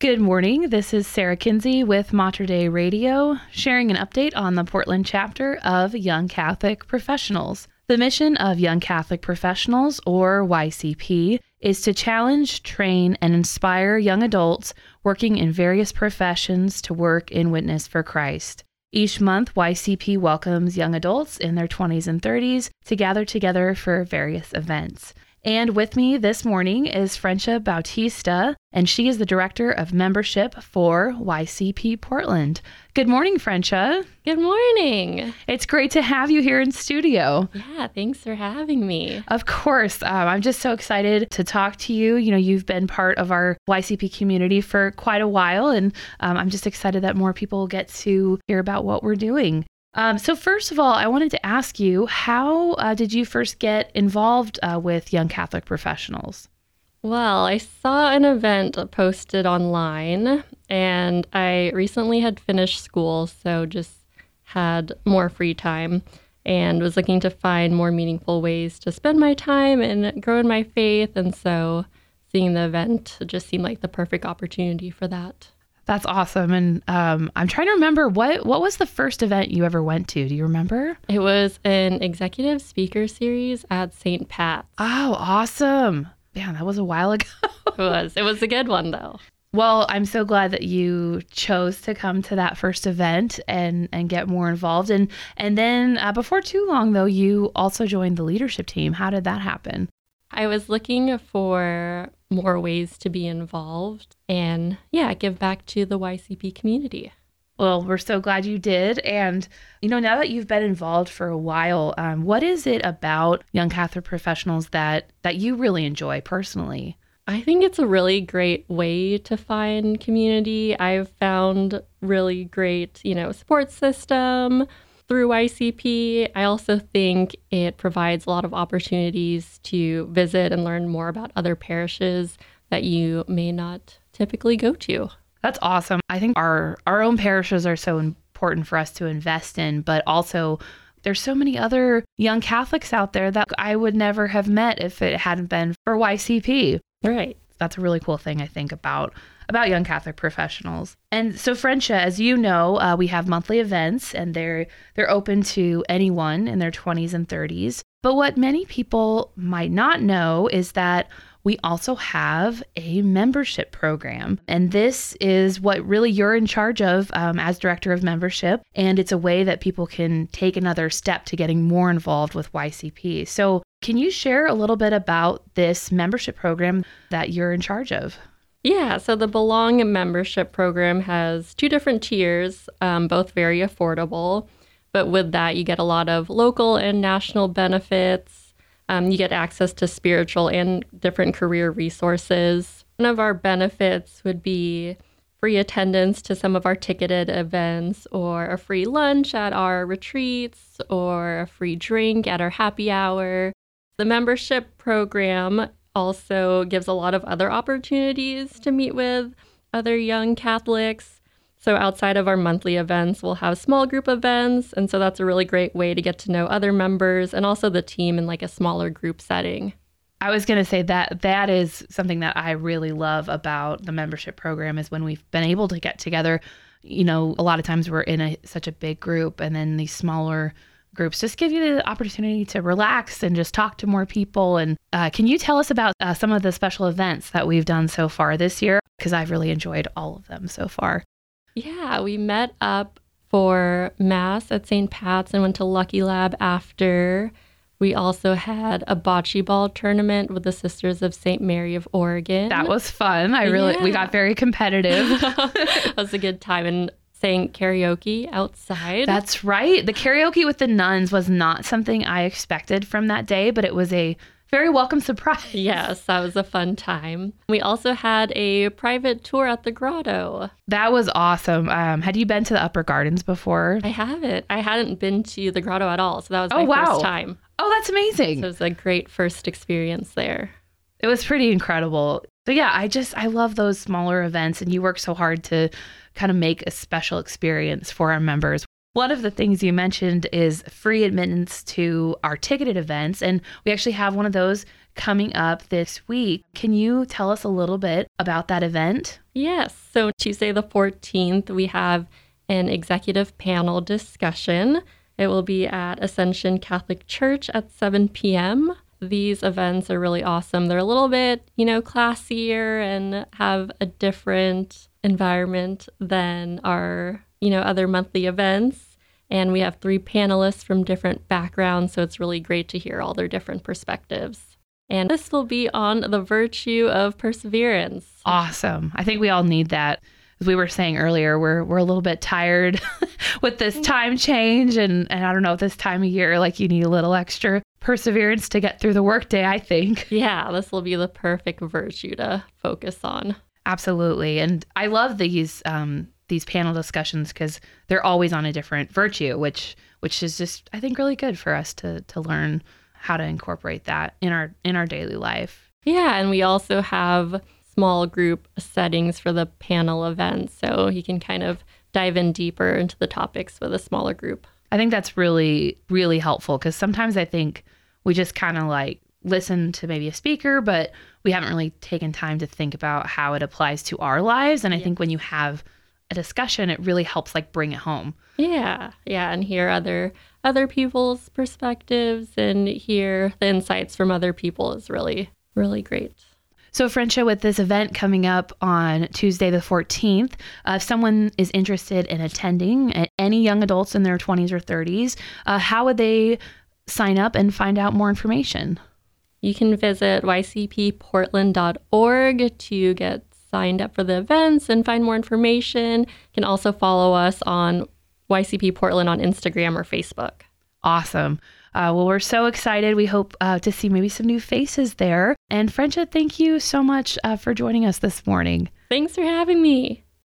Good morning. This is Sarah Kuenzi with Mater Dei Radio, sharing an update on the Portland chapter of Young Catholic Professionals. The mission of Young Catholic Professionals, or YCP, is to challenge, train, and inspire young adults working in various professions to work in witness for Christ. Each month, YCP welcomes young adults in their 20s and 30s to gather together for various events. And with me this morning is Frencia Bautista, and she is the Director of Membership for YCP Portland. Good morning, Frencia. Good morning. It's great to have you here in studio. Yeah, thanks for having me. Of course. Um, I'm just so excited to talk to you. You know, you've been part of our YCP community for quite a while, and um, I'm just excited that more people get to hear about what we're doing. Um, so, first of all, I wanted to ask you how uh, did you first get involved uh, with Young Catholic Professionals? Well, I saw an event posted online, and I recently had finished school, so just had more free time and was looking to find more meaningful ways to spend my time and grow in my faith. And so, seeing the event just seemed like the perfect opportunity for that. That's awesome. And um, I'm trying to remember what what was the first event you ever went to? Do you remember? It was an executive speaker series at St. Pat's. Oh, awesome. Man, that was a while ago. it was. It was a good one though. Well, I'm so glad that you chose to come to that first event and and get more involved. And and then uh, before too long, though, you also joined the leadership team. How did that happen? I was looking for more ways to be involved and, yeah, give back to the YCP community. Well, we're so glad you did. And, you know, now that you've been involved for a while, um, what is it about Young Catholic professionals that, that you really enjoy personally? I think it's a really great way to find community. I've found really great, you know, support system, through YCP. I also think it provides a lot of opportunities to visit and learn more about other parishes that you may not typically go to. That's awesome. I think our our own parishes are so important for us to invest in, but also there's so many other young Catholics out there that I would never have met if it hadn't been for YCP. Right. That's a really cool thing I think about about young Catholic professionals. And so, Frencia, as you know, uh, we have monthly events, and they're they're open to anyone in their 20s and 30s. But what many people might not know is that we also have a membership program. And this is what really you're in charge of um, as director of membership. And it's a way that people can take another step to getting more involved with YCP. So, can you share a little bit about this membership program that you're in charge of? Yeah, so the Belong membership program has two different tiers, um, both very affordable. But with that, you get a lot of local and national benefits. Um, you get access to spiritual and different career resources. One of our benefits would be free attendance to some of our ticketed events, or a free lunch at our retreats, or a free drink at our happy hour. The membership program also gives a lot of other opportunities to meet with other young Catholics. So, outside of our monthly events, we'll have small group events. And so, that's a really great way to get to know other members and also the team in like a smaller group setting. I was going to say that that is something that I really love about the membership program is when we've been able to get together. You know, a lot of times we're in a, such a big group, and then these smaller groups just give you the opportunity to relax and just talk to more people. And uh, can you tell us about uh, some of the special events that we've done so far this year? Because I've really enjoyed all of them so far. Yeah, we met up for Mass at St. Pat's and went to Lucky Lab after. We also had a bocce ball tournament with the Sisters of St. Mary of Oregon. That was fun. I really, yeah. we got very competitive. it was a good time. And sang karaoke outside. That's right. The karaoke with the nuns was not something I expected from that day, but it was a very welcome surprise. Yes, that was a fun time. We also had a private tour at the grotto. That was awesome. Um, had you been to the Upper Gardens before? I haven't. I hadn't been to the grotto at all, so that was my oh, wow. first time. Oh, that's amazing. So it was a great first experience there. It was pretty incredible. So yeah, I just I love those smaller events and you work so hard to kind of make a special experience for our members. one of the things you mentioned is free admittance to our ticketed events. And we actually have one of those coming up this week. Can you tell us a little bit about that event? Yes. So, Tuesday the 14th, we have an executive panel discussion. It will be at Ascension Catholic Church at 7 p.m. These events are really awesome. They're a little bit, you know, classier and have a different environment than our, you know, other monthly events. And we have three panelists from different backgrounds, so it's really great to hear all their different perspectives. And this will be on the virtue of perseverance. Awesome. I think we all need that. As we were saying earlier, we're we're a little bit tired with this mm-hmm. time change and, and I don't know, this time of year, like you need a little extra perseverance to get through the workday, I think. Yeah, this will be the perfect virtue to focus on. Absolutely. And I love these um these panel discussions because they're always on a different virtue, which which is just I think really good for us to to learn how to incorporate that in our in our daily life. Yeah, and we also have small group settings for the panel events, so you can kind of dive in deeper into the topics with a smaller group. I think that's really really helpful because sometimes I think we just kind of like listen to maybe a speaker, but we haven't really taken time to think about how it applies to our lives. And I yeah. think when you have a discussion, it really helps like bring it home. Yeah, yeah, and hear other other people's perspectives and hear the insights from other people is really really great. So, Frencia, with this event coming up on Tuesday, the 14th, uh, if someone is interested in attending, any young adults in their 20s or 30s, uh, how would they sign up and find out more information? You can visit ycpportland.org to get signed up for the events and find more information. You can also follow us on YCP Portland on Instagram or Facebook. Awesome. Uh, well, we're so excited. We hope uh, to see maybe some new faces there. And Frencia, thank you so much uh, for joining us this morning. Thanks for having me.